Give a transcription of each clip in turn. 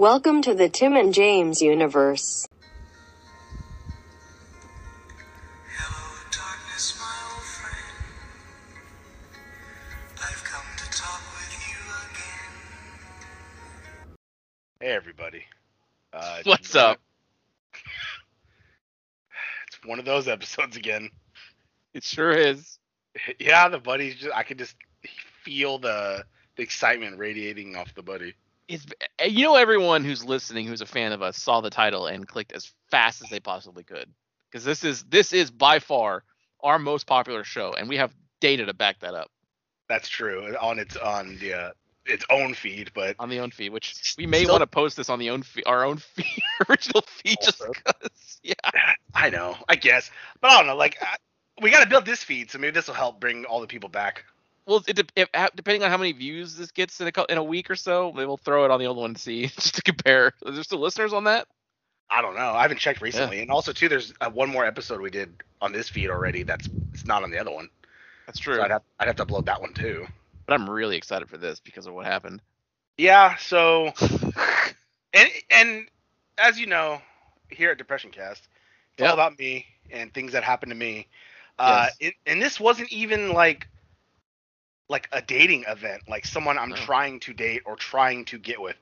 Welcome to the Tim and James universe. Hello, darkness, my old friend. I've come to talk with you again. Hey everybody. Uh, What's up? It's one of those episodes again. It sure is. Yeah, the buddies just I could just feel the the excitement radiating off the buddy. It's eh, you know everyone who's listening who's a fan of us saw the title and clicked as fast as they possibly could because this is this is by far our most popular show and we have data to back that up That's true. On its on the uh, its own feed, but on the own feed which we may Still- want to post this on the own feed, our own feed original feed just because yeah I know, I guess. But I don't know, like uh, we got to build this feed, so maybe this will help bring all the people back. Well it, if, depending on how many views this gets in a in a week or so maybe we'll throw it on the old one to see just to compare is there still listeners on that I don't know. I haven't checked recently, and also too, there's uh, one more episode we did on this feed already. That's it's not on the other one, that's true so I'd have I'd have to upload that one too. but i'm really excited for this because of what happened Yeah, so and and as you know, here at Depression Cast, it's all about me and things that happened to me. Uh, it, and this wasn't even like like a dating event, like someone I'm No. trying to date or trying to get with.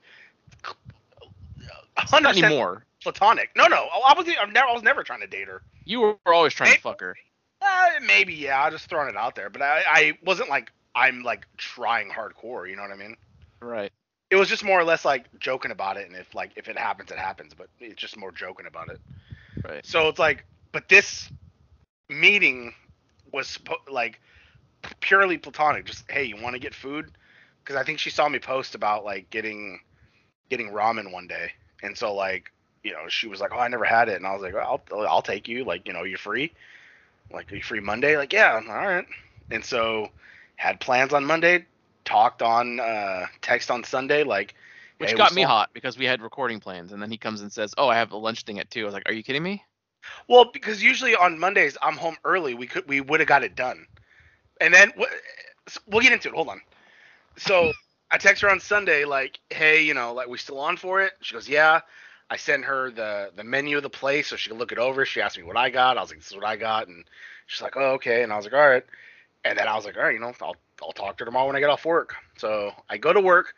not anymore platonic. No, no, I was I'm never I was never trying to date her. You were always trying Hey. to fuck her. Uh, maybe yeah, I just throwing it out there, but I I wasn't like I'm like trying hardcore. You know what I mean? Right. it was just more or less like joking about it and if like if it happens it happens but it's just more joking about it Right. so it's like but this meeting was like purely platonic just hey you want to get food? Because i think she saw me post about like getting getting ramen one day. And so like you know she was like oh i never had it. And i was like well, i'll i'll take you. Like you know you're free. Like are you free monday? Like yeah all right. And so had plans on monday talked on uh text on sunday like Which hey, got me saw- hot because we had recording plans, and then he comes and says, "Oh, I have a lunch thing at 2. I was like, "Are you kidding me?" Well, because usually on Mondays I'm home early. We could we would have got it done, and then we'll get into it. Hold on. So I text her on Sunday like, hey, you know, like we still on for it? She goes, yeah. I sent her the the menu of the place so she could look it over. She asked me what I got. I was like, this is what I got, and she's like, oh, okay. And I was like, all right. And then I was like, all right, you know, I'll I'll talk to her tomorrow when I get off work. So I go to work,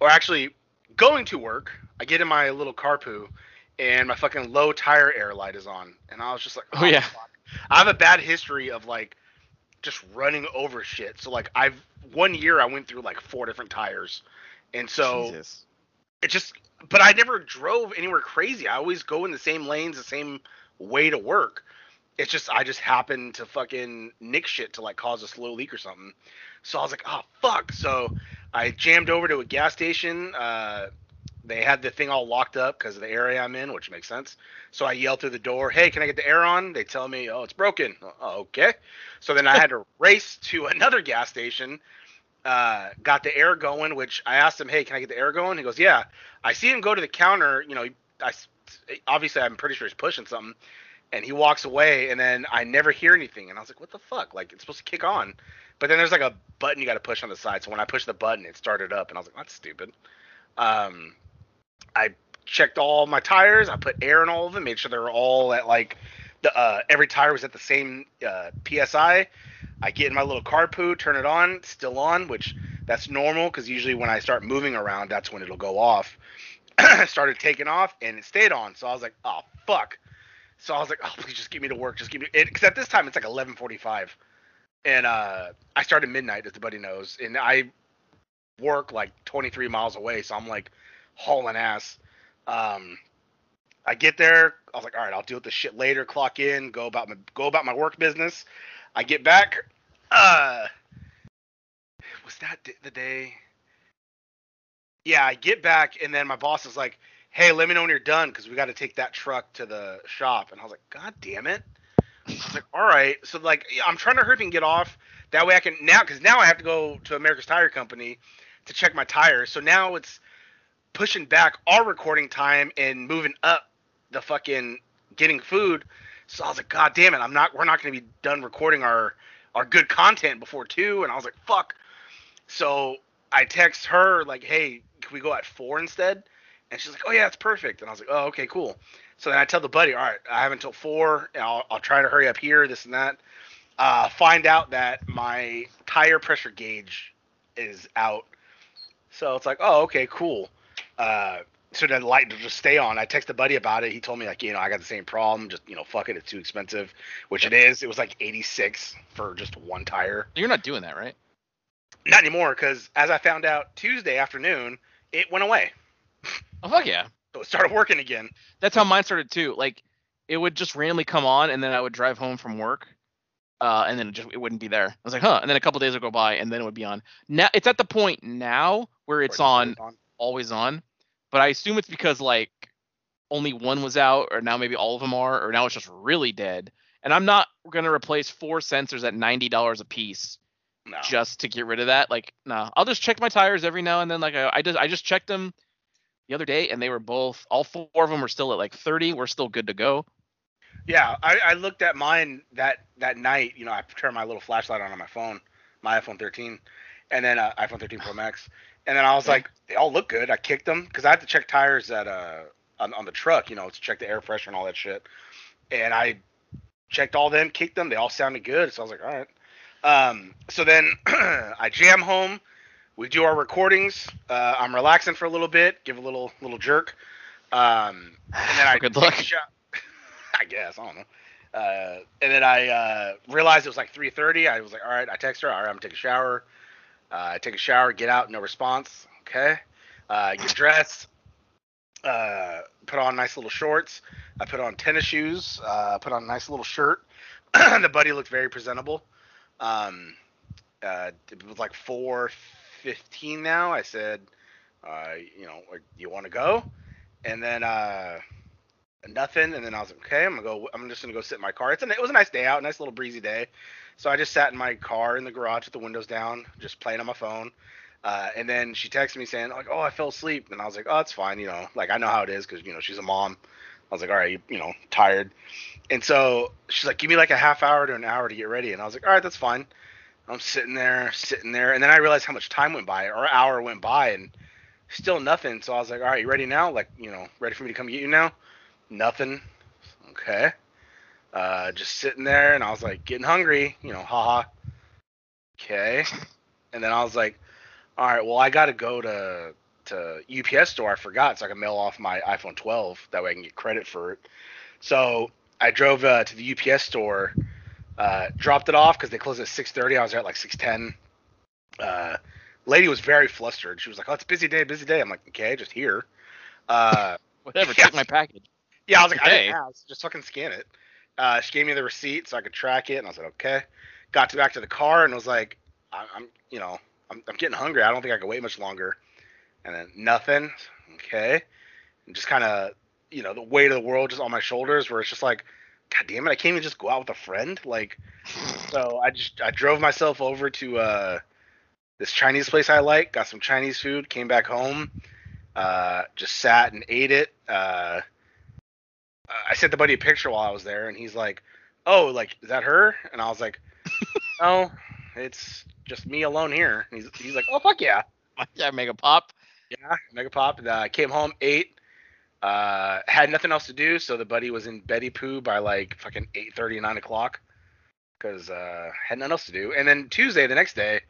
or actually going to work. I get in my little carpoo, and my fucking low tire air light is on, and I was just like, Oh, yeah. Oh, fuck. I have a bad history of like just running over shit. So like I've one year I went through like four different tires, and so Jesus. it just but I never drove anywhere crazy. I always go in the same lanes, the same way to work. It's just I just happened to fucking nick shit to like cause a slow leak or something. So I was like, oh fuck. So I jammed over to a gas station. Uh, they had the thing all locked up because of the area I'm in, which makes sense. So I yell through the door, "Hey, can I get the air on?" They tell me, "Oh, it's broken." Oh, okay. So then I had to race to another gas station. Uh, got the air going, which I asked him, "Hey, can I get the air going?" He goes, "Yeah." I see him go to the counter. You know, I obviously I'm pretty sure he's pushing something, and he walks away, and then I never hear anything, and I was like, "What the fuck?" Like it's supposed to kick on, but then there's like a button you got to push on the side. So when I pushed the button, it started up, and I was like, "That's stupid." Um, I checked all my tires. I put air in all of them, made sure they were all at like the uh, every tire was at the same uh, psi. I get in my little car poo, turn it on, still on, which that's normal because usually when I start moving around, that's when it'll go off. Started taking off and it stayed on, so I was like, oh fuck. So I was like, oh please just get me to work, just give me. Because at this time it's like 11:45, and uh, I started midnight, as the buddy knows, and I work like 23 miles away, so I'm like hauling ass. Um, I get there, I was like, all right, I'll deal with this shit later. Clock in, go about my go about my work business. I get back. Uh, was that the day? Yeah, I get back, and then my boss is like, "Hey, let me know when you're done, because we got to take that truck to the shop." And I was like, "God damn it!" I was like, "All right." So like, I'm trying to hurry and get off. That way I can now, because now I have to go to America's Tire Company to check my tires. So now it's pushing back our recording time and moving up the fucking getting food. So I was like, God damn it, I'm not we're not gonna be done recording our our good content before two. And I was like, fuck. So I text her like, hey, can we go at four instead? And she's like, "Oh yeah, it's perfect." And I was like, "Oh okay, cool." So then I tell the buddy, "All right, I have until four. And I'll I'll try to hurry up here, this and that." Uh, find out that my tire pressure gauge is out. So it's like, "Oh okay, cool." Uh, so then the light will just stay on. I texted a buddy about it. He told me like, you know, I got the same problem. Just you know, fuck it, it's too expensive, which it is. It was like 86 for just one tire. You're not doing that, right? Not anymore, because as I found out Tuesday afternoon, it went away. Oh fuck yeah. So it started working again. That's how mine started too. Like it would just randomly come on, and then I would drive home from work, uh, and then it just it wouldn't be there. I was like, huh. And then a couple days would go by, and then it would be on. Now it's at the point now where it's on always on, but I assume it's because like only one was out, or now maybe all of them are, or now it's just really dead. And I'm not gonna replace four sensors at ninety dollars a piece No. just to get rid of that. Like, no, I'll just check my tires every now and then. Like, I, I just I just checked them the other day, and they were both all four of them were still at like 30. We're still good to go. Yeah, I, I looked at mine that that night. You know, I turned my little flashlight on on my phone, my iPhone 13, and then uh, iPhone 13 Pro Max, and then I was like, they all look good. I kicked them because I had to check tires at uh on, on the truck, you know, to check the air pressure and all that shit. And I checked all them, kicked them. They all sounded good. So I was like, all right. Um, so then I jam home. We do our recordings. Uh, I'm relaxing for a little bit, give a little little jerk. Um, and then I Good luck. shot- I guess I don't know. Uh, and then I uh, realized it was like 3:30. I was like, all right. I text her. All right, I'm gonna take a shower. Uh, take a shower, get out, no response. Okay. Uh, get dressed. Uh, put on nice little shorts. I put on tennis shoes. Uh, put on a nice little shirt. the buddy looked very presentable. Um, uh, it was like 4:15 now. I said, uh, you know, you want to go? And then uh, nothing. And then I was like, okay, I'm gonna go. I'm just gonna go sit in my car. It's a, it was a nice day out, nice little breezy day. So I just sat in my car in the garage with the windows down, just playing on my phone. Uh, and then she texted me saying like, "Oh, I fell asleep," and I was like, "Oh, it's fine, you know, like I know how it is because you know she's a mom." I was like, "All right, you, know, tired," and so she's like, "Give me like a half hour to an hour to get ready," and I was like, "All right, that's fine." I'm sitting there, sitting there, and then I realized how much time went by, or hour went by, and still nothing. So I was like, "All right, you ready now? Like, you know, ready for me to come get you now?" Nothing. Okay. Uh, just sitting there, and I was like, getting hungry, you know, haha. Okay. And then I was like, all right, well, I got to go to to UPS store. I forgot, so I can mail off my iPhone 12. That way, I can get credit for it. So I drove uh, to the UPS store, uh, dropped it off because they closed at 6:30. I was there at like 6:10. Uh, lady was very flustered. She was like, "Oh, it's a busy day, busy day." I'm like, "Okay, just here." Uh, Whatever. Yeah. Take my package. yeah, I was like, I Okay. didn't ask. Just fucking scan it. Uh, she gave me the receipt so I could track it, and I was like, okay. Got to back to the car and was like, I, I'm, you know, I'm, I'm getting hungry. I don't think I can wait much longer. And then nothing. Okay. And just kind of, you know, the weight of the world just on my shoulders, where it's just like, God damn it, I can't even just go out with a friend. Like, so I just I drove myself over to uh, this Chinese place I like, got some Chinese food, came back home, uh, just sat and ate it. Uh, I sent the buddy a picture while I was there, and he's like, "Oh, like is that her?" And I was like, "No, it's just me alone here." And he's he's like, "Oh fuck yeah, Yeah, mega pop. yeah." Mega pop. And, uh, came home, ate, uh, had nothing else to do, so the buddy was in Betty Poo by like fucking eight thirty, nine o'clock, because uh, had nothing else to do. And then Tuesday, the next day,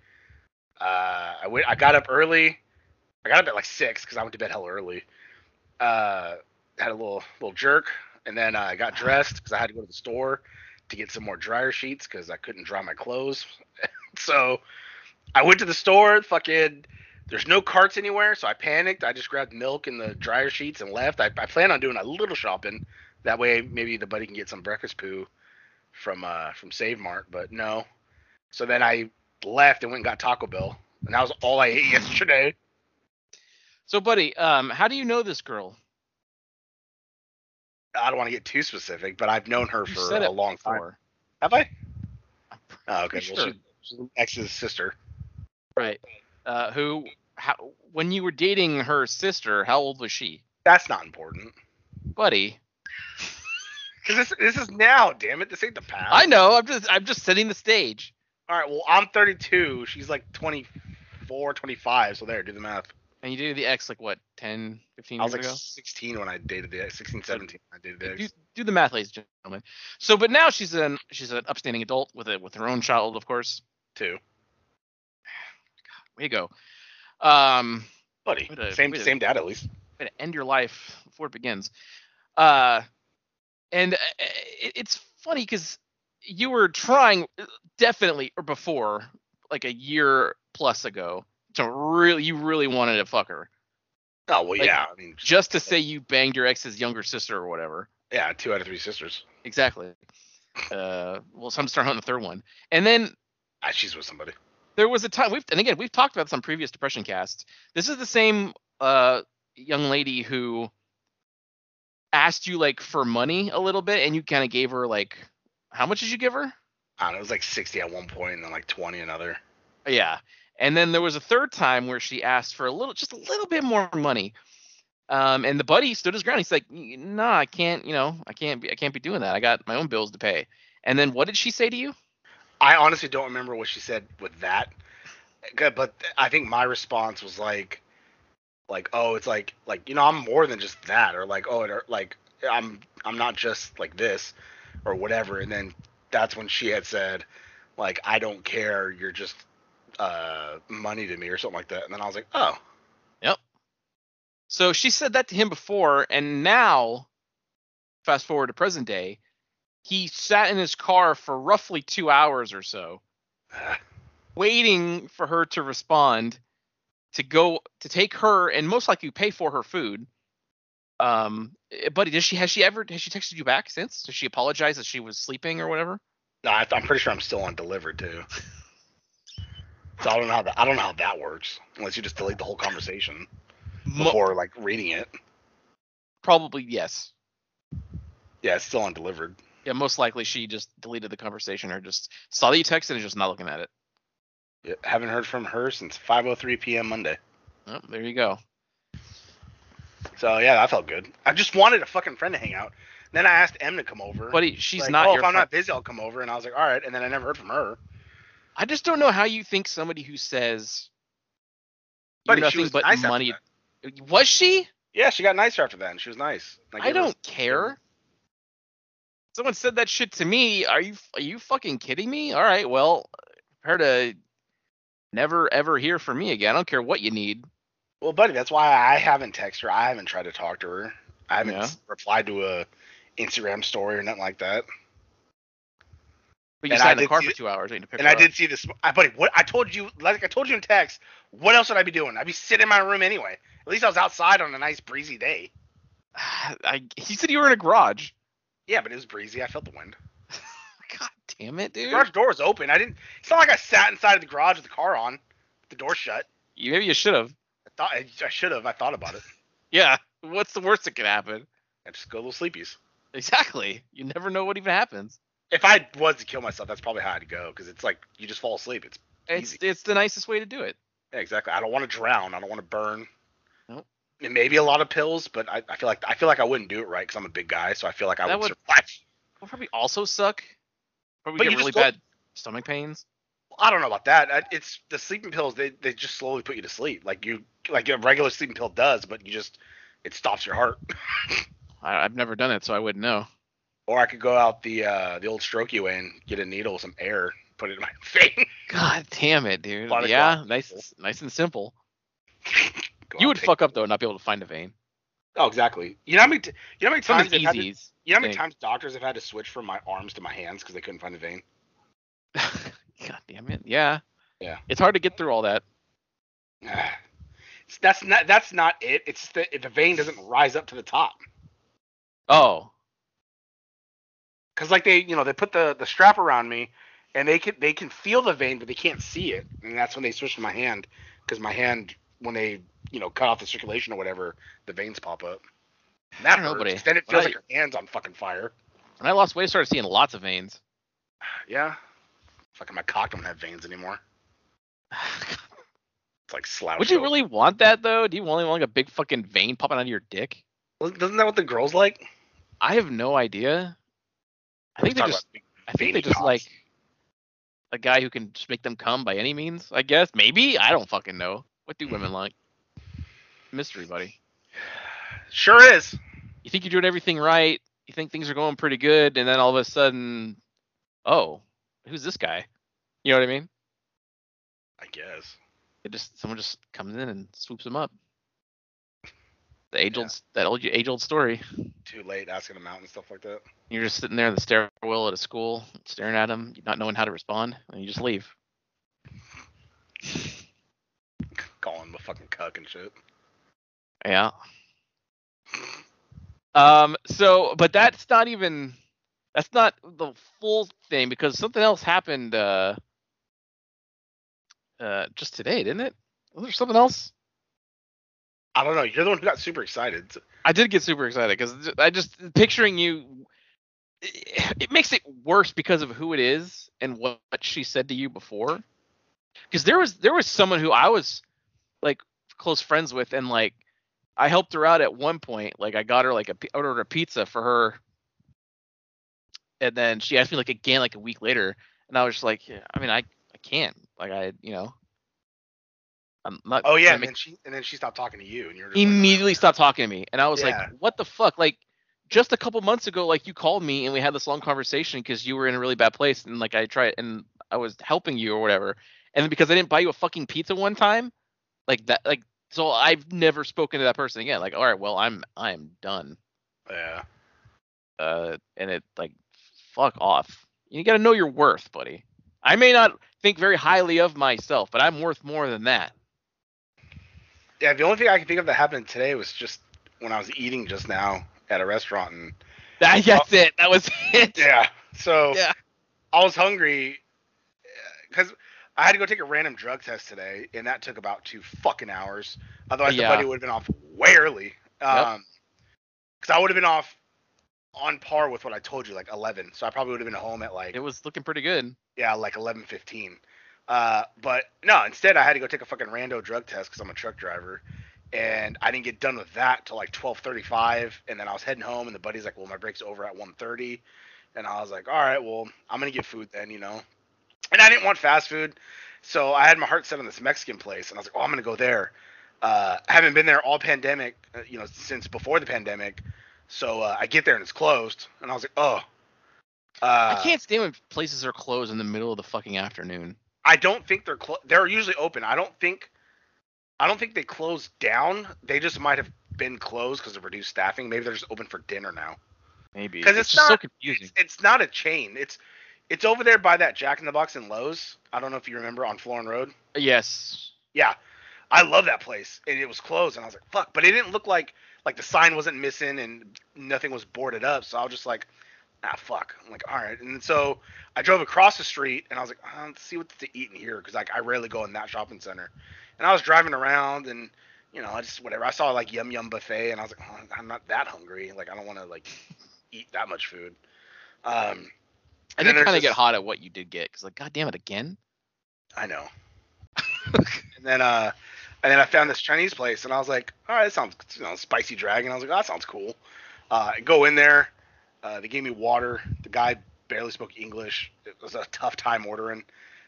uh, I went. I got up early. I got up at like six because I went to bed hell early. Uh, had a little little jerk, and then uh, I got dressed because I had to go to the store to get some more dryer sheets because I couldn't dry my clothes. so I went to the store. Fucking, there's no carts anywhere, so I panicked. I just grabbed milk and the dryer sheets and left. I, I plan on doing a little shopping. That way, maybe the buddy can get some breakfast poo from uh from Save Mart, but no. So then I left and went and got Taco Bell, and that was all I ate yesterday. So, buddy, um, how do you know this girl? I don't want to get too specific, but I've known her You for a long time. before. Have I? Oh, okay. pretty Well, sure. she, she's ex's sister. Right. Uh, who? How? When you were dating her sister, how old was she, That's not important. buddy? Because this, this is now, damn it. This ain't the past. I know. I'm just I'm just setting the stage. All right. Well, I'm 32. She's like 24, 25. So there, do the math. And you dated the ex like what, 10, 15 I was like ago? 16 when I dated the 16, 17. I dated the do, ex. do the math, ladies and gentlemen. So, but now she's an she's an upstanding adult with a with her own child, of course. too. Way to go. Um, Buddy, a- same a- same dad at least. way to end your life before it begins. Uh, and uh, it, it's funny because you were trying uh, definitely or before like a year plus ago to really you really wanted to fuck her Oh well, Like, yeah. I mean, just to say you banged your ex's younger sister or whatever. yeah, two out of three sisters. Exactly. Uh, well, some start on the third one, and then Ah, she's with somebody. there was a time we've and again we've talked about some previous depression casts. This is the same uh young lady who asked you like for money a little bit and you kind of gave her like how much did you give her? I don't know. It was like 60 at one point and then like 20 another. Yeah. And then there was a third time where she asked for a little just a little bit more money. Um and the buddy stood his ground. He's like, "No, I can't, you know, I can't be I can't be doing that. I got my own bills to pay." And then what did she say to you? I honestly don't remember what she said with that. But I think my response was like, like, oh, it's like, like you know, I'm more than just that, or like, oh, or like, I'm, I'm not just like this, or whatever. And then that's when she had said, like, I don't care, you're just uh money to me, or something like that. And then I was like, oh, Yep. So she said that to him before, and now, fast forward to present day, he sat in his car for roughly two hours or so, waiting for her to respond, to go to take her and most likely pay for her food. Um, eh, buddy, does she has she ever has she texted you back since? Does she apologize that she was sleeping or whatever? no, I, I'm pretty sure I'm still undelivered too. So I don't know how that I don't know how that works unless you just delete the whole conversation Mo- before like reading it. probably yes. Yeah, it's still undelivered. Yeah, most likely she just deleted the conversation or just saw that you texted and is just not looking at it. Yeah, haven't heard from her since 5:03 p.m. Monday. Oh, there you go. So yeah, that felt good. I just wanted a fucking friend to hang out. Then I asked M to come over. Buddy, she's Like, not oh, if I'm friend. not busy, I'll come over. And I was like, all right. And then I never heard from her. I just don't know how you think somebody who says she nothing was but nice money. Was she? Yeah, she got nicer after that, and she was nice. Like, I don't care. Someone said that shit to me. Are you are you fucking kidding me? All right, well, prepare to never ever hear from me again. I don't care what you need. Well, buddy, that's why I haven't texted her. I haven't tried to talk to her. I haven't Yeah. replied to a Instagram story or nothing like that. But you And sat I in the car for two hours waiting to pick And I up. did see this. I buddy, what I told you, like I told you in text. What else would I be doing? I'd be sitting in my room anyway. At least I was outside on a nice breezy day. I, he said you were in a garage. Yeah, but it was breezy. I felt the wind. God damn it, The dude. garage door was open. I didn't. It's not like I sat inside of the garage with the car on, the door shut. You, maybe you should have. I thought I, I should have. I thought about it. Yeah. What's the worst that could happen? I just go a little sleepies. Exactly. You never know what even happens. If I was to kill myself, that's probably how I'd go because it's like you just fall asleep. It's It's Easy. it's the nicest way to do it. yeah, exactly. I don't want to drown. I don't want to burn. Nope. And maybe a lot of pills, but I, I feel like I feel like I wouldn't do it right because I'm a big guy. So I feel like I That would, would- survive. Will probably also suck. Probably But get really bad stomach pains. I don't know about that. It's the sleeping pills. They they just slowly put you to sleep. Like you like a regular sleeping pill does, but you just it stops your heart. I, I've never done it, so I wouldn't know. Or I could go out the uh, the old strokey way and get a needle, some air, put it in my vein. God damn it, dude. Yeah, nice, nice and simple. You would fuck up though, and not be able to find a vein. Oh, exactly. You know how many t- you know how many times to- you know how many times doctors have had to switch from my arms to my hands because they couldn't find a vein. God damn it. Yeah. Yeah. It's hard to get through all that. That's not that's not it. It's if the vein doesn't rise up to the top. Oh. Cause like they, you know, they put the the strap around me, and they can they can feel the vein, but they can't see it, and that's when they switch to my hand, because my hand when they you know cut off the circulation or whatever, the veins pop up. And That I don't know, hurts, buddy. 'cause Then it feels I- like your hands on fucking fire. When I lost weight, I started seeing lots of veins. Yeah. Fucking my cock don't have veins anymore. It's like slouched. Would you really want that though? Do you only want like a big fucking vein popping out of your dick? Well, Doesn't that what the girls like? I have no idea. I think they just. I think they just like a guy who can just make them come by any means. I guess maybe I don't fucking know. What do hmm. women like? mystery, buddy. Sure is. You think you're doing everything right. You think things are going pretty good, and then all of a sudden, oh, who's this guy? You know what I mean? I guess. It just someone just comes in and swoops him up. The age old that old age old story. Too late asking him out and stuff like that. You're just sitting there in the stairwell at a school, staring at him, not knowing how to respond, and you just leave. Calling him a fucking cuck and shit. Yeah. Um. So, but that's not even. That's not the full thing because something else happened. Uh. Uh, just today, didn't it? Was there something else? I don't know. You're the one who got super excited. I did get super excited because I just picturing you. It makes it worse because of who it is and what she said to you before. Because there was there was someone who I was like close friends with, and like I helped her out at one point. Like I got her like a ordered a pizza for her, and then she asked me like again like a week later, and I was just like, yeah, I mean I I can't like I you know. I'm not. Oh yeah, and to then she and then she stopped talking to you, and you're make- like, immediately stopped talking to me, and I was Yeah. like, what the fuck? Like just a couple months ago, like you called me and we had this long conversation because you were in a really bad place, and like I tried and I was helping you or whatever, and then because I didn't buy you a fucking pizza one time, like that, like so I've never spoken to that person again. Like, all right, well I'm I'm done. Yeah. Uh, and it like fuck off. You gotta know your worth, buddy. I may not think very highly of myself, but I'm worth more than that. Yeah. The only thing I can think of that happened today was just when I was eating just now at a restaurant, and That, that's it. That was it. yeah. So Yeah. I was hungry because I had to go take a random drug test today, and that took about two fucking hours. Otherwise, Yeah. the buddy would have been off way early. Um, because I would have been off on par with what I told you, like 11. So I probably would have been home at like It was looking pretty good. yeah, like 11:15. Uh, but no, instead I had to go take a fucking rando drug test because I'm a truck driver, and I didn't get done with that till like 12:35, and then I was heading home, and the buddy's like, "Well, my break's over at 1:30," and I was like, "All right, well, I'm gonna get food then, you know." And I didn't want fast food, so I had my heart set on this Mexican place, and I was like, "Oh, I'm gonna go there." Uh, I haven't been there all pandemic, uh, you know, since before the pandemic. So uh, I get there and it's closed, and I was like, "Oh." Uh, I can't stand when places are closed in the middle of the fucking afternoon. I don't think they're clo- they're usually open. I don't think I don't think they closed down. They just might have been closed because of reduced staffing. Maybe they're just open for dinner now. Maybe 'Cause it's, it's just so not- confusing. It's, it's not a chain. It's it's over there by that Jack in the Box and Lowe's. I don't know if you remember on Florin Road. Yes. Yeah, I love that place, and it was closed, and I was like, fuck. But it didn't look like like the sign wasn't missing and nothing was boarded up. So I was just like, ah, fuck. I'm like, all right. And so I drove across the street, and I was like, uh, let's see what's to eat in here, because like I rarely go in that shopping center. And I was driving around, and you know, I just whatever. I saw like Yum Yum buffet, and I was like, oh, I'm not that hungry. Like I don't want to like eat that much food. Um, I And then did kind of get hot at what you did get because, like, god damn it, again. I know. and then uh and then I found this Chinese place and I was like, all right, that sounds you know, spicy dragon. I was like, oh, that sounds cool. Uh I go in there, uh they gave me water. The guy barely spoke English. It was a tough time ordering.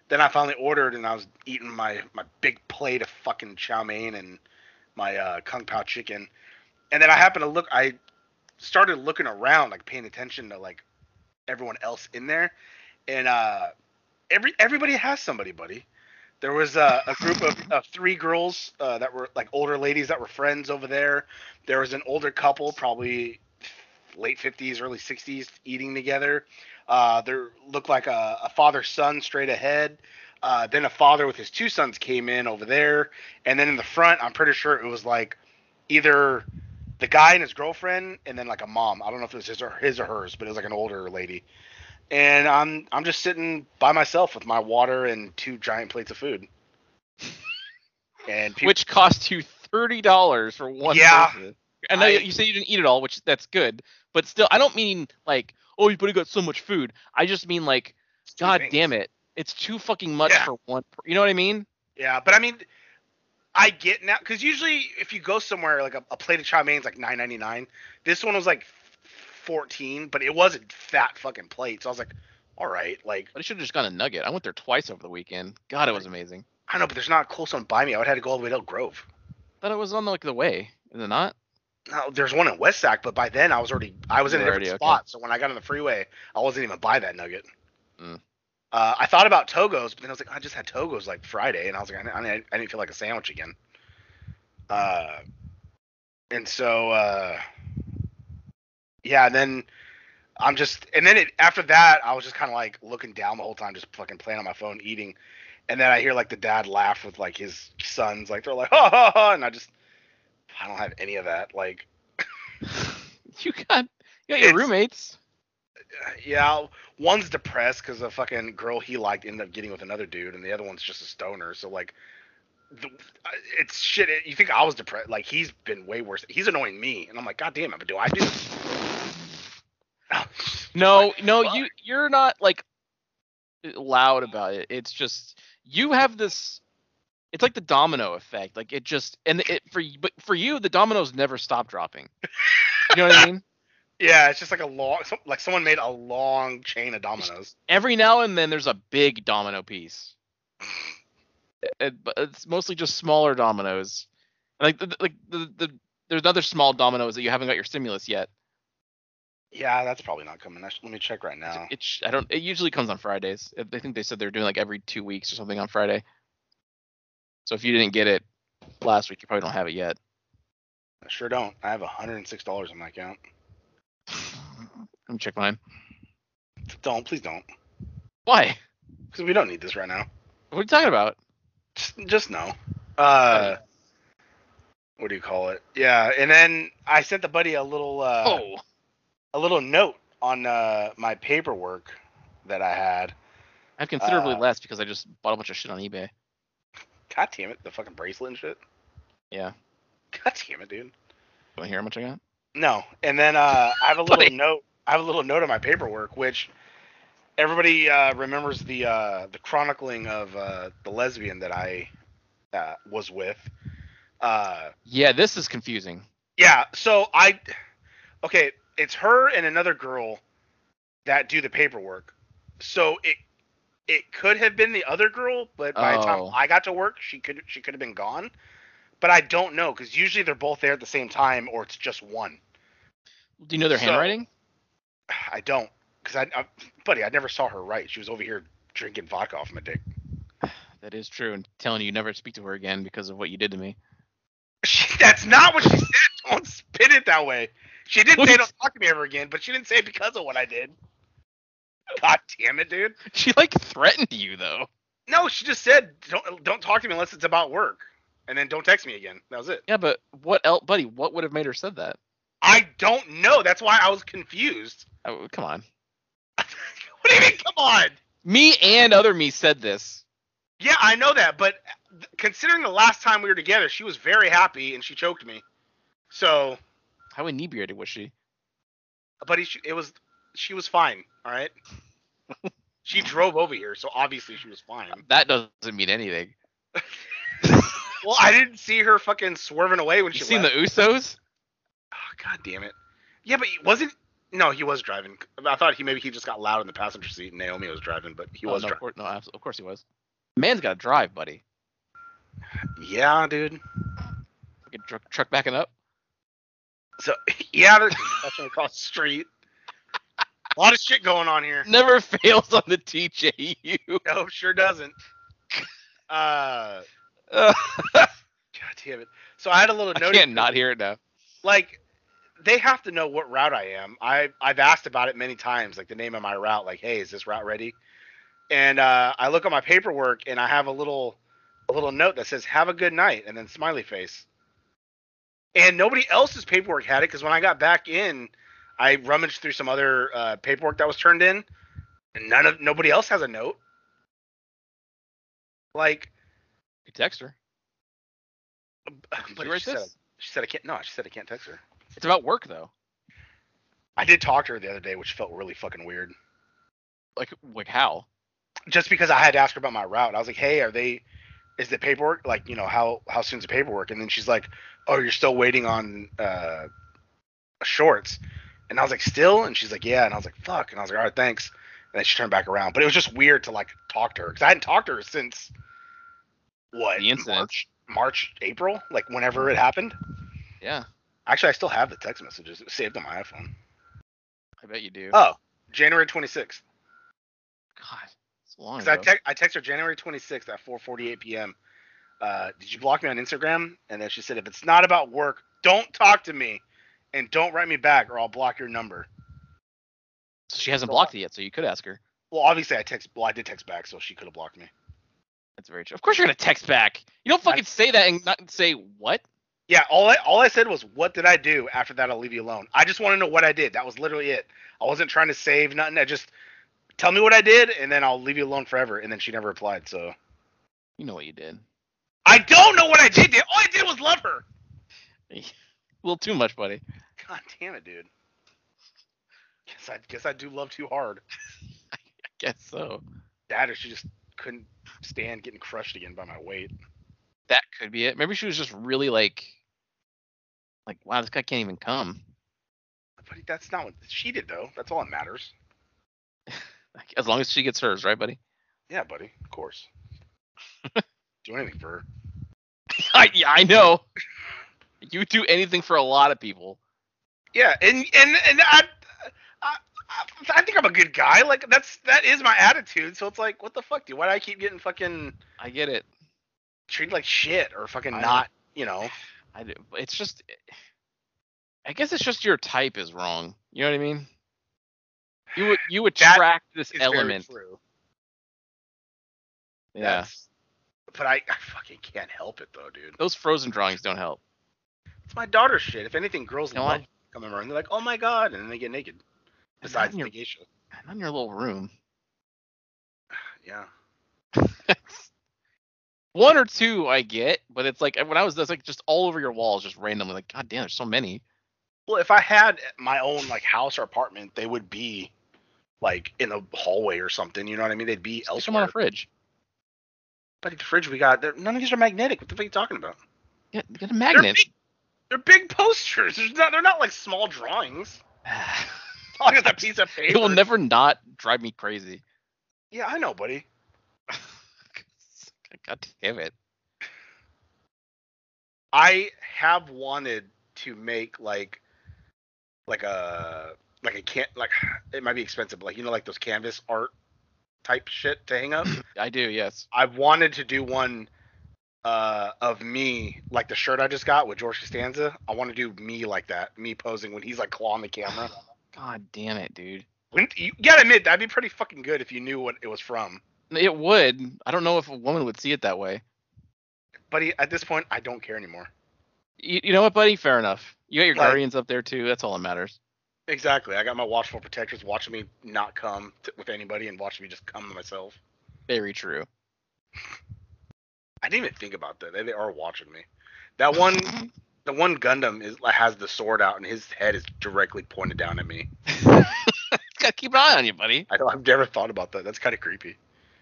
Then I finally ordered and I was eating my my big plate of fucking chow mein and my uh kung pao chicken. And then I happened to look I started looking around like paying attention to like everyone else in there and uh every everybody has somebody, buddy. There was uh, a group of, of three girls uh, that were like older ladies that were friends over there. There was an older couple, probably late 50s, early 60s, eating together. Uh, there looked like a, a father son straight ahead. Uh, then a father with his two sons came in over there. And then in the front, I'm pretty sure it was like either the guy and his girlfriend and then like a mom. I don't know if it was his or his or hers, but it was like an older lady and I'm I'm just sitting by myself with my water and two giant plates of food. And people, Which cost you thirty dollars for one Yeah. person. I know I- you say you didn't eat it all, which that's good, but still, I don't mean like, oh, you you got so much food. I just mean like, god things. damn it, it's too fucking much Yeah. for one. Per- you know what I mean? Yeah, but I mean, I get now because usually if you go somewhere like a, a plate of chow mein is like nine ninety nine. This one was like fourteen, but it wasn't fat fucking plate. So I was like, all right, like But I should have just gotten a nugget. I went there twice over the weekend. God, it was amazing. I don't know, but there's not close one by me. I would have had to go all the way to Elk Grove. thought it was on like the way. Is it not? No, there's one in West Sac, but by then I was already I was in a different already- okay. spot. So when I got on the freeway, I wasn't even by that nugget. Mm. Uh, I thought about Togo's, but then I was like, I just had Togo's like Friday, and I was like, I, I, I didn't feel like a sandwich again. Uh, and so uh, yeah, and then I'm just, and then it after that, I was just kind of like looking down the whole time, just fucking playing on my phone, eating. And then I hear like the dad laugh with like his sons, like they're like, ha ha ha, and I just, I don't have any of that. Like, You got you got your roommates. yeah, one's depressed because the fucking girl he liked ended up getting with another dude, and the other one's just a stoner. So like, the, uh, it's shit. You think I was depressed? Like he's been way worse. He's annoying me, and I'm like, God damn it! But do I do? No, Like, no, fuck. you you're not like loud about it. It's just you have this. It's like the domino effect. Like it just and it for y- but for you the dominoes never stop dropping. You know what I mean? Yeah, it's just like a long, like someone made a long chain of dominoes. Every now and then there's a big domino piece. It, it's mostly just smaller dominoes. Like the, like the, the there's other small dominoes that you haven't got your stimulus yet. Yeah, that's probably not coming. I sh- Let me check right now. It sh- I don't. It usually comes on Fridays. I think they said they're doing like every two weeks or something on Friday. So if you didn't get it last week, you probably don't have it yet. I sure don't. I have 106 dollars on my account. Let me check mine. Don't, please don't, Why? because we don't need this right now. What are you talking about? Just, just no. Uh, what do you call it? Yeah, and then I sent the buddy a little, uh, oh, a little note on uh, my paperwork that I had. I have considerably uh, less because I just bought a bunch of shit on eBay. God damn it, the fucking bracelet and shit. Yeah. God damn it, dude. You want to hear how much I got? No, and then uh, I have a little note. I have a little note on my paperwork, which everybody uh, remembers the uh, the chronicling of uh, the lesbian that I uh, was with. Uh, Yeah, this is confusing. yeah, so I, okay, it's her and another girl that do the paperwork. So it it could have been the other girl, but by the time Oh. I got to work, she could she could have been gone. But I don't know because usually they're both there at the same time, or it's just one. Do you know their So- handwriting? I don't, because I, I, buddy, I never saw her write. She was over here drinking vodka off my dick. That is true, and telling you never to speak to her again because of what you did to me. She, that's not what she said. Don't spin it that way. She didn't What say don't talk to me ever again, but she didn't say because of what I did. God damn it, dude. She like threatened you though. No, she just said don't don't talk to me unless it's about work, and then don't text me again. That was it. Yeah, but what else, buddy? What would have made her said that? I don't know. That's why I was confused. Oh, come on. what do you mean? Come on. Me and other me said this. Yeah, I know that, but considering the last time we were together, she was very happy and she choked me. So, How inebriated was she? buddy, she, it was she was fine. All right. she drove over here, so obviously she was fine. That doesn't mean anything. Well, I didn't see her fucking swerving away when You she seen left. the Usos? Oh, God damn it. Yeah, but wasn't. No, he was driving. I thought he maybe he just got loud in the passenger seat and Naomi was driving, but he Oh, was no, driving. no, of course he was. Man's got to drive, buddy. Yeah, dude. Truck, truck backing up. So yeah, there's construction across the street. A lot of shit going on here. Never fails on the TJU. No, sure doesn't. Uh, God damn it. So I had a little I note. can't not hear it now. Like, they have to know what route I am. I I've asked about it many times, like the name of my route. Like, hey, is this route ready? And uh, I look at my paperwork and I have a little a little note that says "Have a good night" and then smiley face. And nobody else's paperwork had it because when I got back in, I rummaged through some other uh, paperwork that was turned in, and none of nobody else has a note. Like, You text her. but she said, she said I can't. No, she said I can't text her. It's about work though. I did talk to her the other day, which felt really fucking weird. Like, like how? Just because I had to ask her about my route, I was like, "Hey, are they? Is the paperwork like you know how how soon's the paperwork?" And then she's like, "Oh, you're still waiting on uh shorts." And I was like, "Still?" And she's like, "Yeah." And I was like, "Fuck." And I was like, "All right, thanks." And then she turned back around, but it was just weird to like talk to her because I hadn't talked to her since what The incident. March March, April, like whenever it happened. Yeah, Actually, I still have the text messages saved on my iPhone. I bet you do. Oh, January 26th. God, it's long. Because I, ago. te- I text her January 26th at 4:48 p.m. Uh, did you block me on Instagram? And then she said, if it's not about work, don't talk to me, and don't write me back, or I'll block your number. So she hasn't blocked it yet, so you could ask her. Well, obviously I text. Well, I did text back, so she could have blocked me. That's very true. Of course you're gonna text back. You don't fucking say that and not say what. Yeah, all I all I said was, "What did I do?" After that, I'll leave you alone. I just want to know what I did. That was literally it. I wasn't trying to save nothing. I just tell me what I did, and then I'll leave you alone forever. And then she never replied. So You know what you did. I don't know what I did. All I did was love her. A little too much, buddy. God damn it, dude. Guess I guess I do love too hard. I guess so. That or she just couldn't stand getting crushed again by my weight. That could be it. Maybe she was just really like, like, wow, this guy can't even come. But that's not what she did though. That's all that matters. As long as she gets hers, right, buddy? Yeah, buddy. Of course. do anything for her. I, yeah, I know. You do anything for a lot of people. Yeah, and and and I, I, I- I think I'm a good guy. Like that's that is my attitude. So it's like, what the fuck, dude? Why do I keep getting fucking I get it. treated like shit or fucking I- not? You know? I do. It's just, I guess it's just your type is wrong. You know what I mean? You would you attract this element. Yeah. That's- But I, I fucking can't help it though, dude. Those frozen drawings don't help. It's my daughter's shit. If anything, girls You know love coming around. They're like, oh my god, and then they get naked. Besides your- the geisha. Not in your little room. Yeah. One or two I get, but it's like when I was that's like just all over your walls, just randomly. Like, god damn, there's so many. Well, if I had my own like house or apartment, they would be like in a hallway or something. You know what I mean? They'd be Stick them on elsewhere. a fridge. But the fridge we got, none of these are magnetic. What the fuck are you talking about? Get, get a magnet. They're big posters. There's not, they're not like small drawings. Not like it's a piece of paper. it will never not drive me crazy. Yeah, I know, buddy. God damn it. I have wanted to make like like a like a can't like it might be expensive, but like you know like those canvas art type shit to hang up. I do, yes. I've wanted to do one uh of me like the shirt I just got with George Costanza. I want to do me like that, me posing when he's like clawing the camera. God damn it, dude. Wouldn't- you gotta admit that'd be pretty fucking good if you knew what it was from. It would. I don't know if a woman would see it that way. But he, at this point, I don't care anymore. You, you know what, buddy? Fair enough. You got your Like- guardians up there too. That's all that matters. Exactly. I got my watchful protectors watching me not come t- with anybody and watching me just come to myself. Very true. I didn't even think about that. They, they are watching me. That one, the one Gundam is has the sword out and his head is directly pointed down at me. Gotta keep an eye on you, buddy. I don't. I've never thought about that. That's kind of creepy.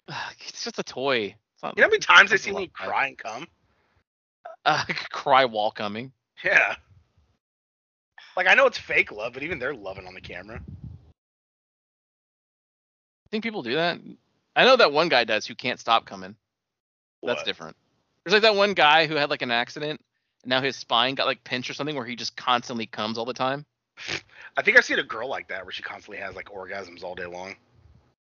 It's just a toy. Not You know how many times they a see me cry and come? uh, cry wall coming. Yeah. Like I know it's fake love, but even they're loving on the camera. I think people do that? I know that one guy does who can't stop coming. That's different. There's like that one guy who had like an accident. And now his spine got like pinched or something where he just constantly comes all the time. I think I've seen a girl like that where she constantly has like orgasms all day long.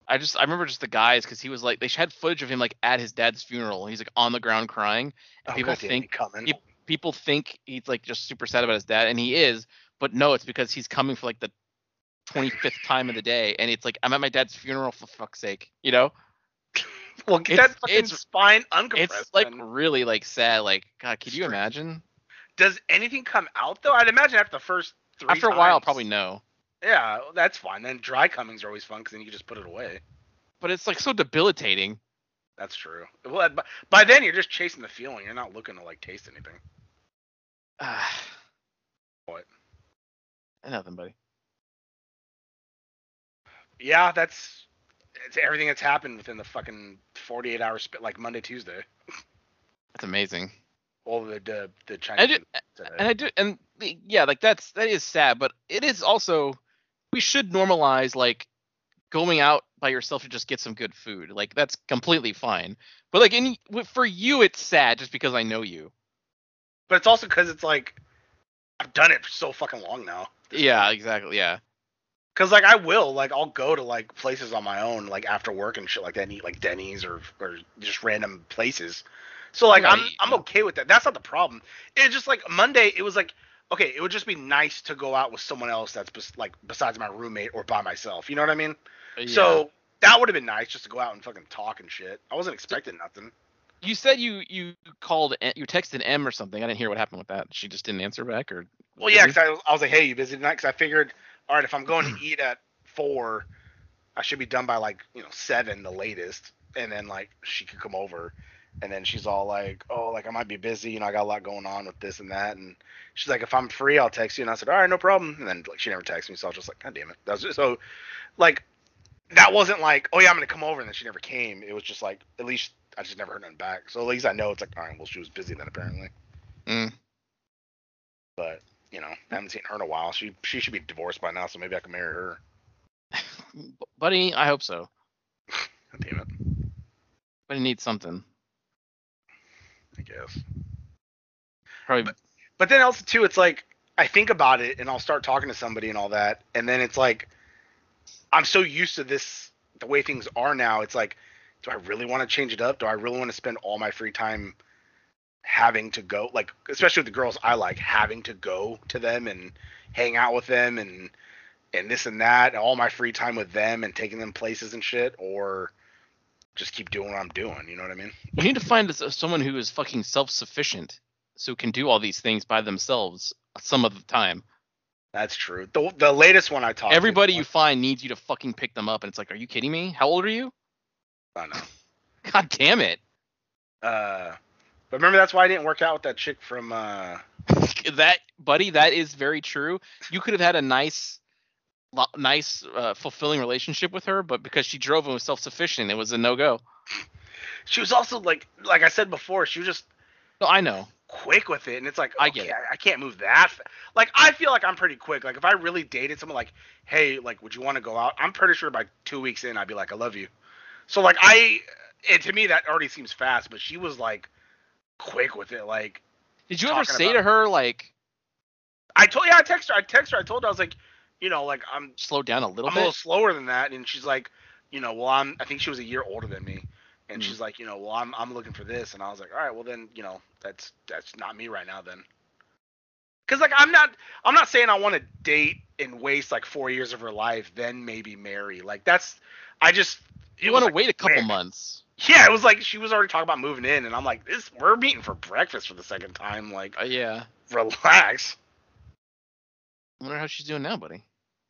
I just I remember just the guys because he was like they had footage of him like at his dad's funeral. He's like on the ground crying. And Oh, people goddamn, think coming. he- people think he's like just super sad about his dad, and he is. But no, it's because he's coming for like the 25th time of the day, and it's like I'm at my dad's funeral for fuck's sake, you know? well, get it's- that fucking it's- spine uncompressed. It's like then. really like sad. Like God, could you imagine? Does anything come out though? I'd imagine after the first three. After a while, probably no. Yeah, that's fine. Then dry cummings are always fun because then you can just put it away. But it's like so debilitating. That's true. Well, uh, by, by then you're just chasing the feeling. You're not looking to like taste anything. What? Nothing, buddy. Yeah, that's it's everything that's happened within the fucking 48 hours spit like Monday, Tuesday. That's amazing. All the the, the I Chinese. do, food today. and I do, and the- yeah, like that's that is sad, but it is also we should normalize like going out by yourself to just get some good food. Like that's completely fine. But like in for you, it's sad just because I know you. But it's also because it's like I've done it for so fucking long now. Yeah, exactly. Yeah. Cause like I will like I'll go to like places on my own like after work and shit like that and eat like Denny's or or just random places. So like I'm I'm okay with that. That's not the problem. It's just like Monday it was like okay it would just be nice to go out with someone else that's bes- like besides my roommate or by myself. You know what I mean? Uh, yeah. So that would have been nice just to go out and fucking talk and shit. I wasn't expecting nothing. you said you you called you texted M or something. I didn't hear what happened with that. She just didn't answer back or. Well, yeah, because I, I was like, hey, you busy tonight? Because I figured, all right, if I'm going to eat at four, I should be done by like you know seven, the latest, and then like she could come over, and then she's all like, oh, like I might be busy, you know, I got a lot going on with this and that, and she's like, if I'm free, I'll text you, and I said, all right, no problem, and then like she never texted me, so I was just like, god damn it, that was just, so, like, that wasn't like, oh yeah, I'm gonna come over, and then she never came. It was just like, at least I just never heard nothing back, so at least I know it's like, all right, well she was busy then apparently. Mm. but you know, I haven't seen her in a while. She she should be divorced by now, so maybe I can marry her. Buddy, I hope so. God damn it, Buddy needs something. I guess. Probably. But then also too, it's like I think about it and I'll start talking to somebody and all that, and then it's like I'm so used to this the way things are now. It's like, do I really want to change it up? Do I really want to spend all my free time having to go like especially with the girls I like having to go to them and hang out with them and and this and that and all my free time with them and taking them places and shit or just keep doing what I'm doing, you know what I mean? You need to find someone who is fucking self-sufficient, so can do all these things by themselves some of the time. That's true. The the latest one I talked to- Everybody you find needs you to fucking pick them up, and it's like, are you kidding me? How old are you? I know. God damn it! Uh, but remember that's why I didn't work out with that chick from. Uh, that buddy, that is very true. You could have had a nice, lo- nice, uh, fulfilling relationship with her, but because she drove and was self-sufficient, it was a no-go. she was also like, like I said before, she was just No, I know. quick with it, and it's like, I get it. I, I can't move that. Fa- like I feel like I'm pretty quick. Like if I really dated someone, like, hey, like, would you want to go out? I'm pretty sure by two weeks in, I'd be like, I love you. So like I, and to me that already seems fast, but she was like quick with it. Like Did you ever say to her like, I told, yeah, I texted her. I texted her. I told her I was like, you know, like I'm slow down a little I'm a little slower than that, and she's like, you know, well, I'm. I think she was a year older than me, and Mhm. she's like, you know, well, I'm I'm looking for this, and I was like, all right, well then, you know, that's that's not me right now then. Cause like I'm not I'm not saying I want to date and waste like four years of her life, then maybe marry. Like that's I just You want to like, wait a couple quick. months. Yeah, it was like she was already talking about moving in, and I'm like, this we're meeting for breakfast for the second time. Like, Uh, yeah. relax. I wonder how she's doing now, buddy.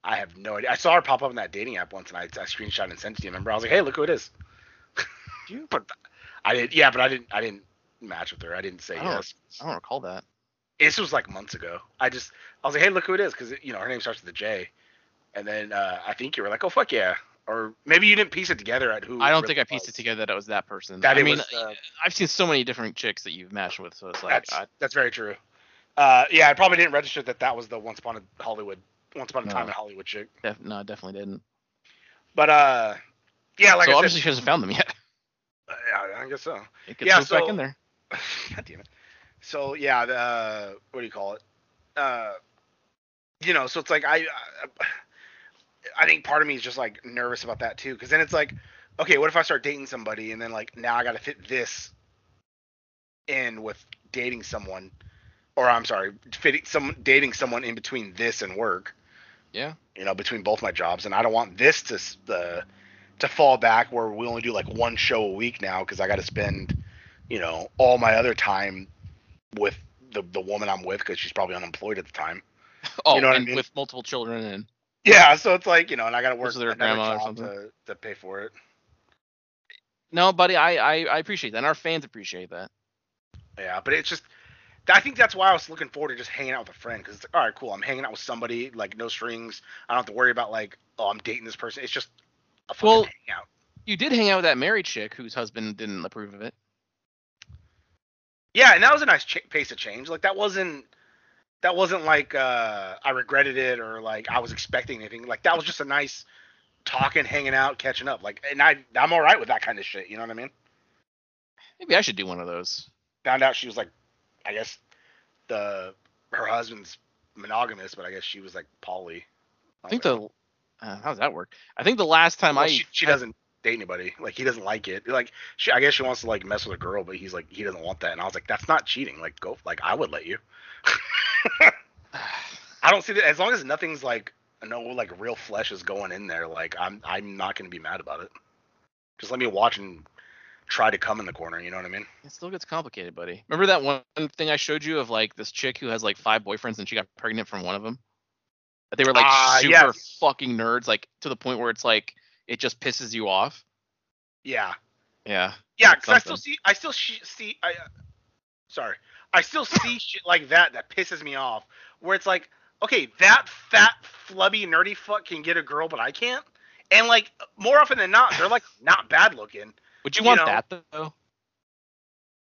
I have no idea. I saw her pop up in that dating app once, and I, I screenshot and sent it to you. Remember? I was like, "Hey, look who it is." You? but I didn't. Yeah, but I didn't. I didn't match with her. I didn't say I yes. I don't recall that. This was like months ago. I just I was like, "Hey, look who it is," because you know her name starts with a J, and then uh, I think you were like, "Oh fuck yeah," or maybe you didn't piece it together at who. I don't really think I pieced was. it together that it was that person. That I mean, was, uh, I've seen so many different chicks that you've matched with, so it's like, That's I, that's very true. Uh, yeah, I probably didn't register that that was the Once Upon a Hollywood, Once Upon a No. Time in Hollywood chick. def- no, I definitely didn't. But uh, yeah, like so I obviously said, she hasn't found them yet. uh, yeah, I guess so. It gets Yeah, moved back so- in there. God damn it. So yeah, the uh, what do you call it? Uh, you know, so it's like I, I, I think part of me is just like nervous about that too, because then it's like, okay, what if I start dating somebody and then like now I got to fit this in with dating someone, or I'm sorry, fitting some dating someone in between this and work. Yeah. You know, between both my jobs, and I don't want this to the to fall back where we only do like one show a week now because I got to spend, you know, all my other time with the the woman I'm with because she's probably unemployed at the time. Oh, know what I and mean? with multiple children and Yeah, so it's like you know, and I got to work their grandma or something. to to pay for it. no, buddy, I, I I appreciate that. And our fans appreciate that. Yeah, but it's just. I think that's why I was looking forward to just hanging out with a friend because it's like, all right, cool. I'm hanging out with somebody, like no strings. I don't have to worry about like, oh, I'm dating this person. It's just a fucking Well- hangout. You did hang out with that married chick whose husband didn't approve of it. Yeah, and that was a nice ch- pace of change. Like that wasn't that wasn't like uh I regretted it or like I was expecting anything. Like that was just a nice talking, hanging out, catching up. Like, and I I'm all right with that kind of shit. You know what I mean? Maybe I should do one of those. Found out she was like, I guess the her husband's monogamous, but I guess she was like poly. I think the uh, how does that work? I think the last time Well, I she, she doesn't date anybody. Like he doesn't like it. Like she, I guess she wants to like mess with a girl, but he's like he doesn't want that. And I was like, that's not cheating. Like go, like I would let you. I don't see that as long as nothing's like no like real flesh is going in there. Like I'm I'm not gonna be mad about it. Just let me watch and try to come in the corner. You know what I mean? It still gets complicated, buddy. Remember that one thing I showed you of like this chick who has like five boyfriends and she got pregnant from one of them? They were like Ah, super yes. fucking nerds, like to the point where it's like it just pisses you off. Yeah. Yeah. Yeah, because I still see, I still sh- see, I, uh, sorry, I still see shit like that that pisses me off. Where it's like, okay, that fat, flubby, nerdy fuck can get a girl, but I can't. And like more often than not, they're like not bad looking. Would you You want know- that though?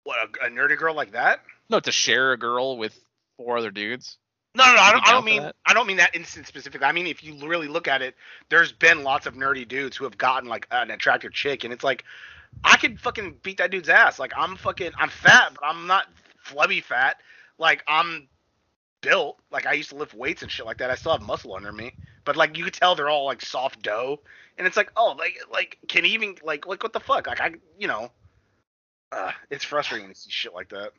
What a, a nerdy girl like that? No, to share a girl with four other dudes. No, no, no. I don't, I don't mean that? I don't mean that instance specifically. I mean if you really look at it, there's been lots of nerdy dudes who have gotten like an attractive chick, and it's like I could fucking beat that dude's ass. Like I'm fucking I'm fat, but I'm not flubby fat. Like I'm built. Like I used to lift weights and shit like that. I still have muscle under me, but like you could tell they're all like soft dough, and it's like oh like like can even like like what the fuck? Like I you know, uh, it's frustrating to see shit like that.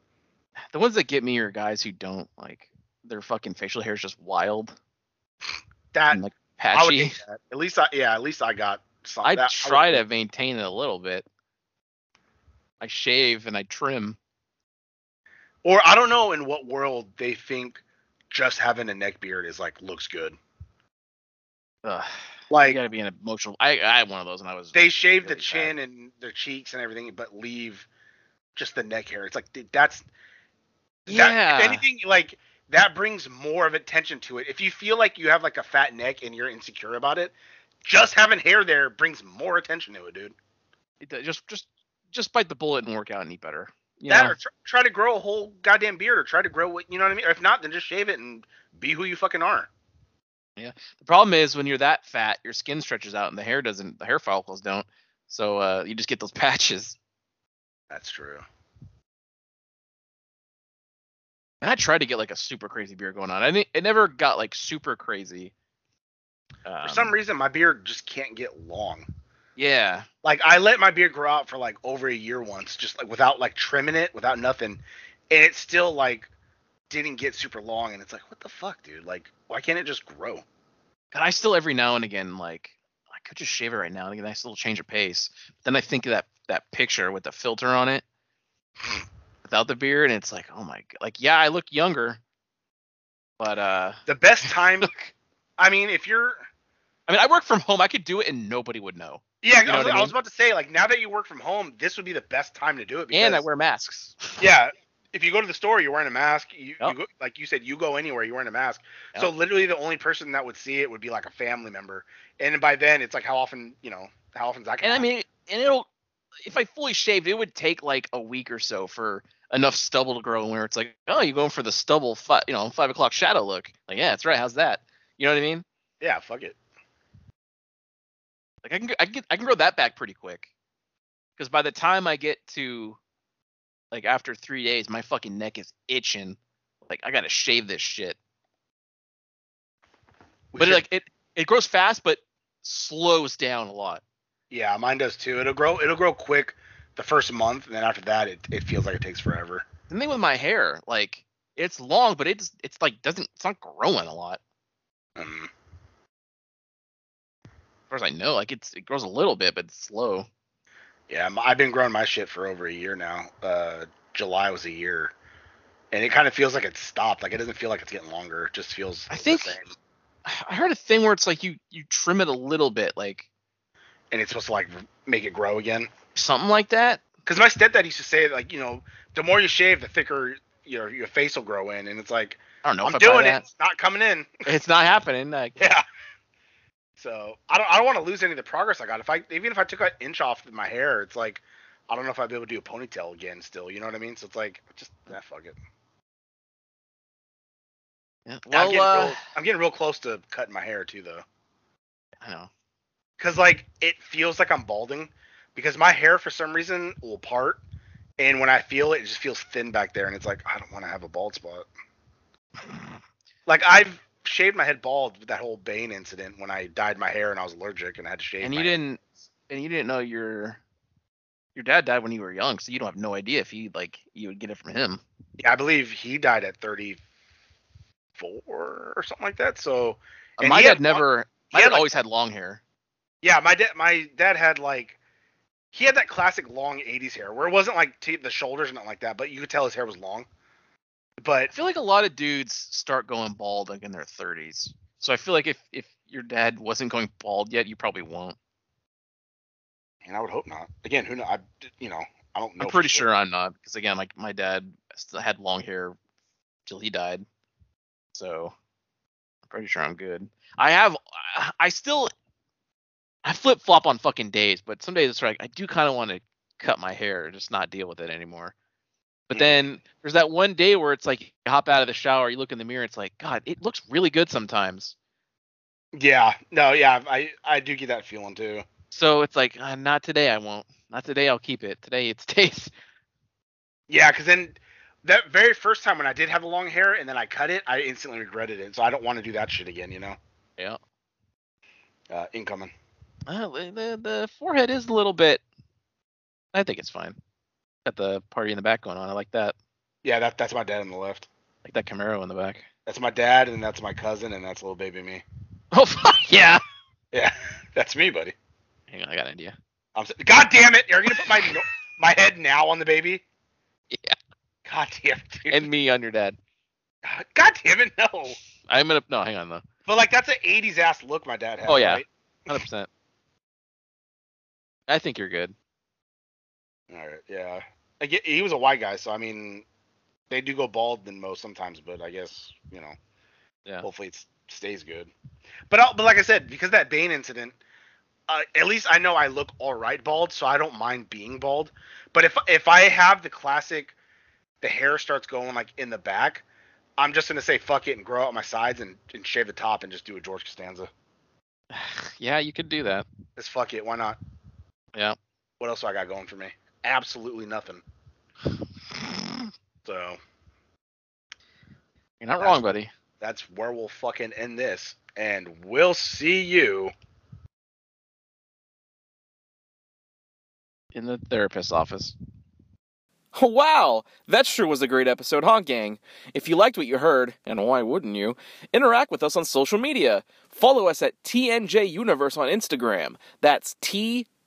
The ones that get me are guys who don't like their fucking facial hair is just wild That and like I patchy. that. At least I yeah at least I got. Some, I that, try hate to maintain it a little bit. I shave and I trim. Or I don't know in what world they think just having a neck beard is like looks good. Ugh, you gotta be an emotional. I I had one of those and I was. they shave the really bad. chin and their cheeks and everything, but leave just the neck hair. It's like dude, that's that, Yeah. if anything, like that brings more of attention to it. If you feel like you have like a fat neck and you're insecure about it, just having hair there brings more attention to it, dude. It just just just bite the bullet and work out any better. You that know? or tr- try to grow a whole goddamn beard or try to grow what you know what I mean. Or if not, then just shave it and be who you fucking are. Yeah. The problem is when you're that fat, your skin stretches out and the hair doesn't. The hair follicles don't. So uh, you just get those patches. That's true. And I tried to get like a super crazy beard going on. I didn't, it never got like super crazy. Um, For some reason, my beard just can't get long. Yeah. Like I let my beard grow out for like over a year once, just like without like trimming it, without nothing, and it still like didn't get super long. And it's like, what the fuck, dude? Like, why can't it just grow? And I still every now and again like I could just shave it right now and again. I still change of pace. But then I think of that that picture with the filter on it without the beard, and it's like, oh my god. Like yeah, I look younger, but uh, The best time. I mean, if you're I mean I work from home. I could do it and nobody would know. yeah, You know I, was, I I was about to say like now that you work from home, this would be the best time to do it. Because, and I wear masks. Yeah, if you go to the store, you're wearing a mask. You, Yep. you go, like you said, you go anywhere, you're wearing a mask. So literally, the only person that would see it would be like a family member. And by then, it's like how often, you know, how often is that? And gonna I mean, and it'll if I fully shaved, it would take like a week or so for enough stubble to grow where it's like, oh, you're going for the stubble, fi- you know, five o'clock shadow look. Like, yeah, that's right. How's that? You know what I mean? yeah, fuck it. Like, I can, I can, get, I can grow that back pretty quick. Because by the time I get to, like, after three days, my fucking neck is itching. Like, I gotta shave this shit. We But it, like, it, it grows fast, but slows down a lot. yeah, mine does too. It'll grow. It'll grow quick the first month, and then after that, it, it feels like it takes forever. The thing with my hair, like, it's long, but it's, it's like doesn't, it's not growing a lot. Um, as far as I know, like it's it grows a little bit, but it's slow. yeah, I've been growing my shit for over a year now. Uh, July was a year, and it kind of feels like it's stopped. Like it doesn't feel like it's getting longer. It just feels. I the think- same. I heard a thing where it's like you you trim it a little bit, like and it's supposed to like make it grow again. something like that. Because my stepdad used to say like, you know, the more you shave, the thicker your your face will grow in, and it's like I don't know I'm if I doing it, that. it's not coming in. It's not happening. Like yeah. So I don't I don't want to lose any of the progress I got. If I even if I took an inch off my hair, it's like I don't know if I'd be able to do a ponytail again. Still, you know what I mean? So it's like just nah, fuck it. yeah, I'm, well, getting uh, real, I'm getting real close to cutting my hair too, though. I know. Because like it feels like I'm balding because my hair for some reason will part, and when I feel it, it just feels thin back there, and it's like I don't want to have a bald spot. Like I've shaved my head bald with that whole Bane incident when I dyed my hair and I was allergic and I had to shave. and my you didn't and you didn't know your your dad died when you were young, so you don't have no idea if he like you would get it from him. Yeah, I believe he died at 34 or something like that. So Uh, my dad had long- never. My had, dad like- always had long hair. Yeah, my dad my dad had like he had that classic long 80s hair where it wasn't like to the shoulders and nothing like that, but you could tell his hair was long. But I feel like a lot of dudes start going bald like in their 30s. So I feel like if if your dad wasn't going bald yet, you probably won't. and I would hope not. Again, who know? I you know I don't know. I'm pretty sure I'm not because again, like my dad still had long hair till he died. So I'm pretty sure I'm good. I have I still I flip flop on fucking days, but some days it's like I do kind of want to cut my hair, just not deal with it anymore. But then there's that one day where it's like you hop out of the shower, you look in the mirror, it's like God, it looks really good sometimes. Yeah, no, yeah, I I do get that feeling too. So it's like uh, not today, I won't. Not today, I'll keep it. Today it stays. Yeah, because then that very first time when I did have the long hair and then I cut it, I instantly regretted it. So I don't want to do that shit again. You know. Yeah. Uh, incoming. Uh, the, the forehead is a little bit. I think it's fine. Got the party in the back going on. I like that. Yeah, that that's my dad on the left. like that Camaro in the back. That's my dad, and that's my cousin, and that's little baby me. Oh fuck yeah! Yeah, that's me, buddy. Hang on, I got an idea. I'm. s- God damn it! You're gonna put my my head now on the baby. Yeah. God damn it, dude. And me on your dad. God damn it, no. I'm gonna no, hang on though. But like that's an '80s ass look my dad had. Oh, yeah. right? Hundred percent. I think you're good. All right, yeah. Get, he was a white guy, so I mean, they do go bald than most sometimes, but I guess you know, Yeah. hopefully it stays good. But I'll, but like I said, because of that Bane incident, uh, at least I know I look all right bald, so I don't mind being bald. But if if I have the classic, the hair starts going like in the back, I'm just gonna say fuck it and grow out my sides and, and shave the top and just do a George Costanza. yeah, you could do that. Just fuck it, why not? Yeah. What else do I got going for me? Absolutely nothing. So You're not wrong, buddy. that's where we'll fucking end this. And we'll see you. In the therapist's office. Wow, that sure was a great episode, huh, gang? If you liked what you heard, and why wouldn't you, interact with us on social media. Follow us at TNJ Universe on Instagram. That's